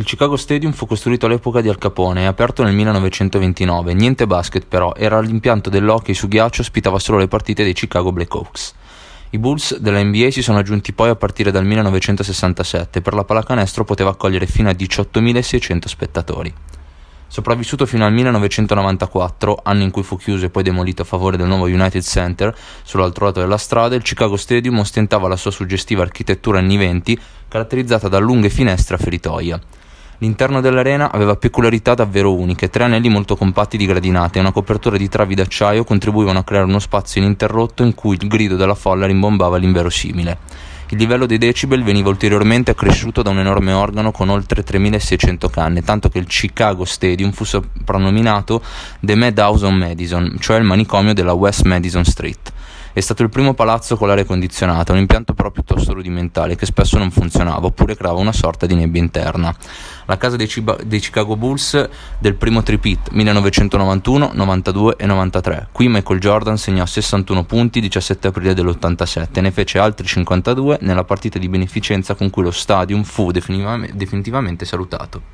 Il Chicago Stadium fu costruito all'epoca di Al Capone e aperto nel 1929. Niente basket però, era l'impianto dell'hockey su ghiaccio ospitava solo le partite dei Chicago Blackhawks. I Bulls della NBA si sono aggiunti poi a partire dal 1967 per la pallacanestro poteva accogliere fino a 18.600 spettatori. Sopravvissuto fino al 1994, anno in cui fu chiuso e poi demolito a favore del nuovo United Center, sull'altro lato della strada, il Chicago Stadium ostentava la sua suggestiva architettura anni 20, caratterizzata da lunghe finestre a feritoia. L'interno dell'arena aveva peculiarità davvero uniche, tre anelli molto compatti di gradinate e una copertura di travi d'acciaio contribuivano a creare uno spazio ininterrotto in cui il grido della folla rimbombava l'inverosimile. Il livello dei decibel veniva ulteriormente accresciuto da un enorme organo con oltre 3600 canne, tanto che il Chicago Stadium fu soprannominato The Madhouse on Madison, cioè il manicomio della West Madison Street. È stato il primo palazzo con l'aria condizionata, un impianto però piuttosto rudimentale che spesso non funzionava oppure creava una sorta di nebbia interna. La casa dei, Ciba- dei Chicago Bulls del primo tripit 1991, 92 e 93. Qui Michael Jordan segnò 61 punti 17 aprile dell'87 ne fece altri 52 nella partita di beneficenza con cui lo stadium fu definitivamente salutato.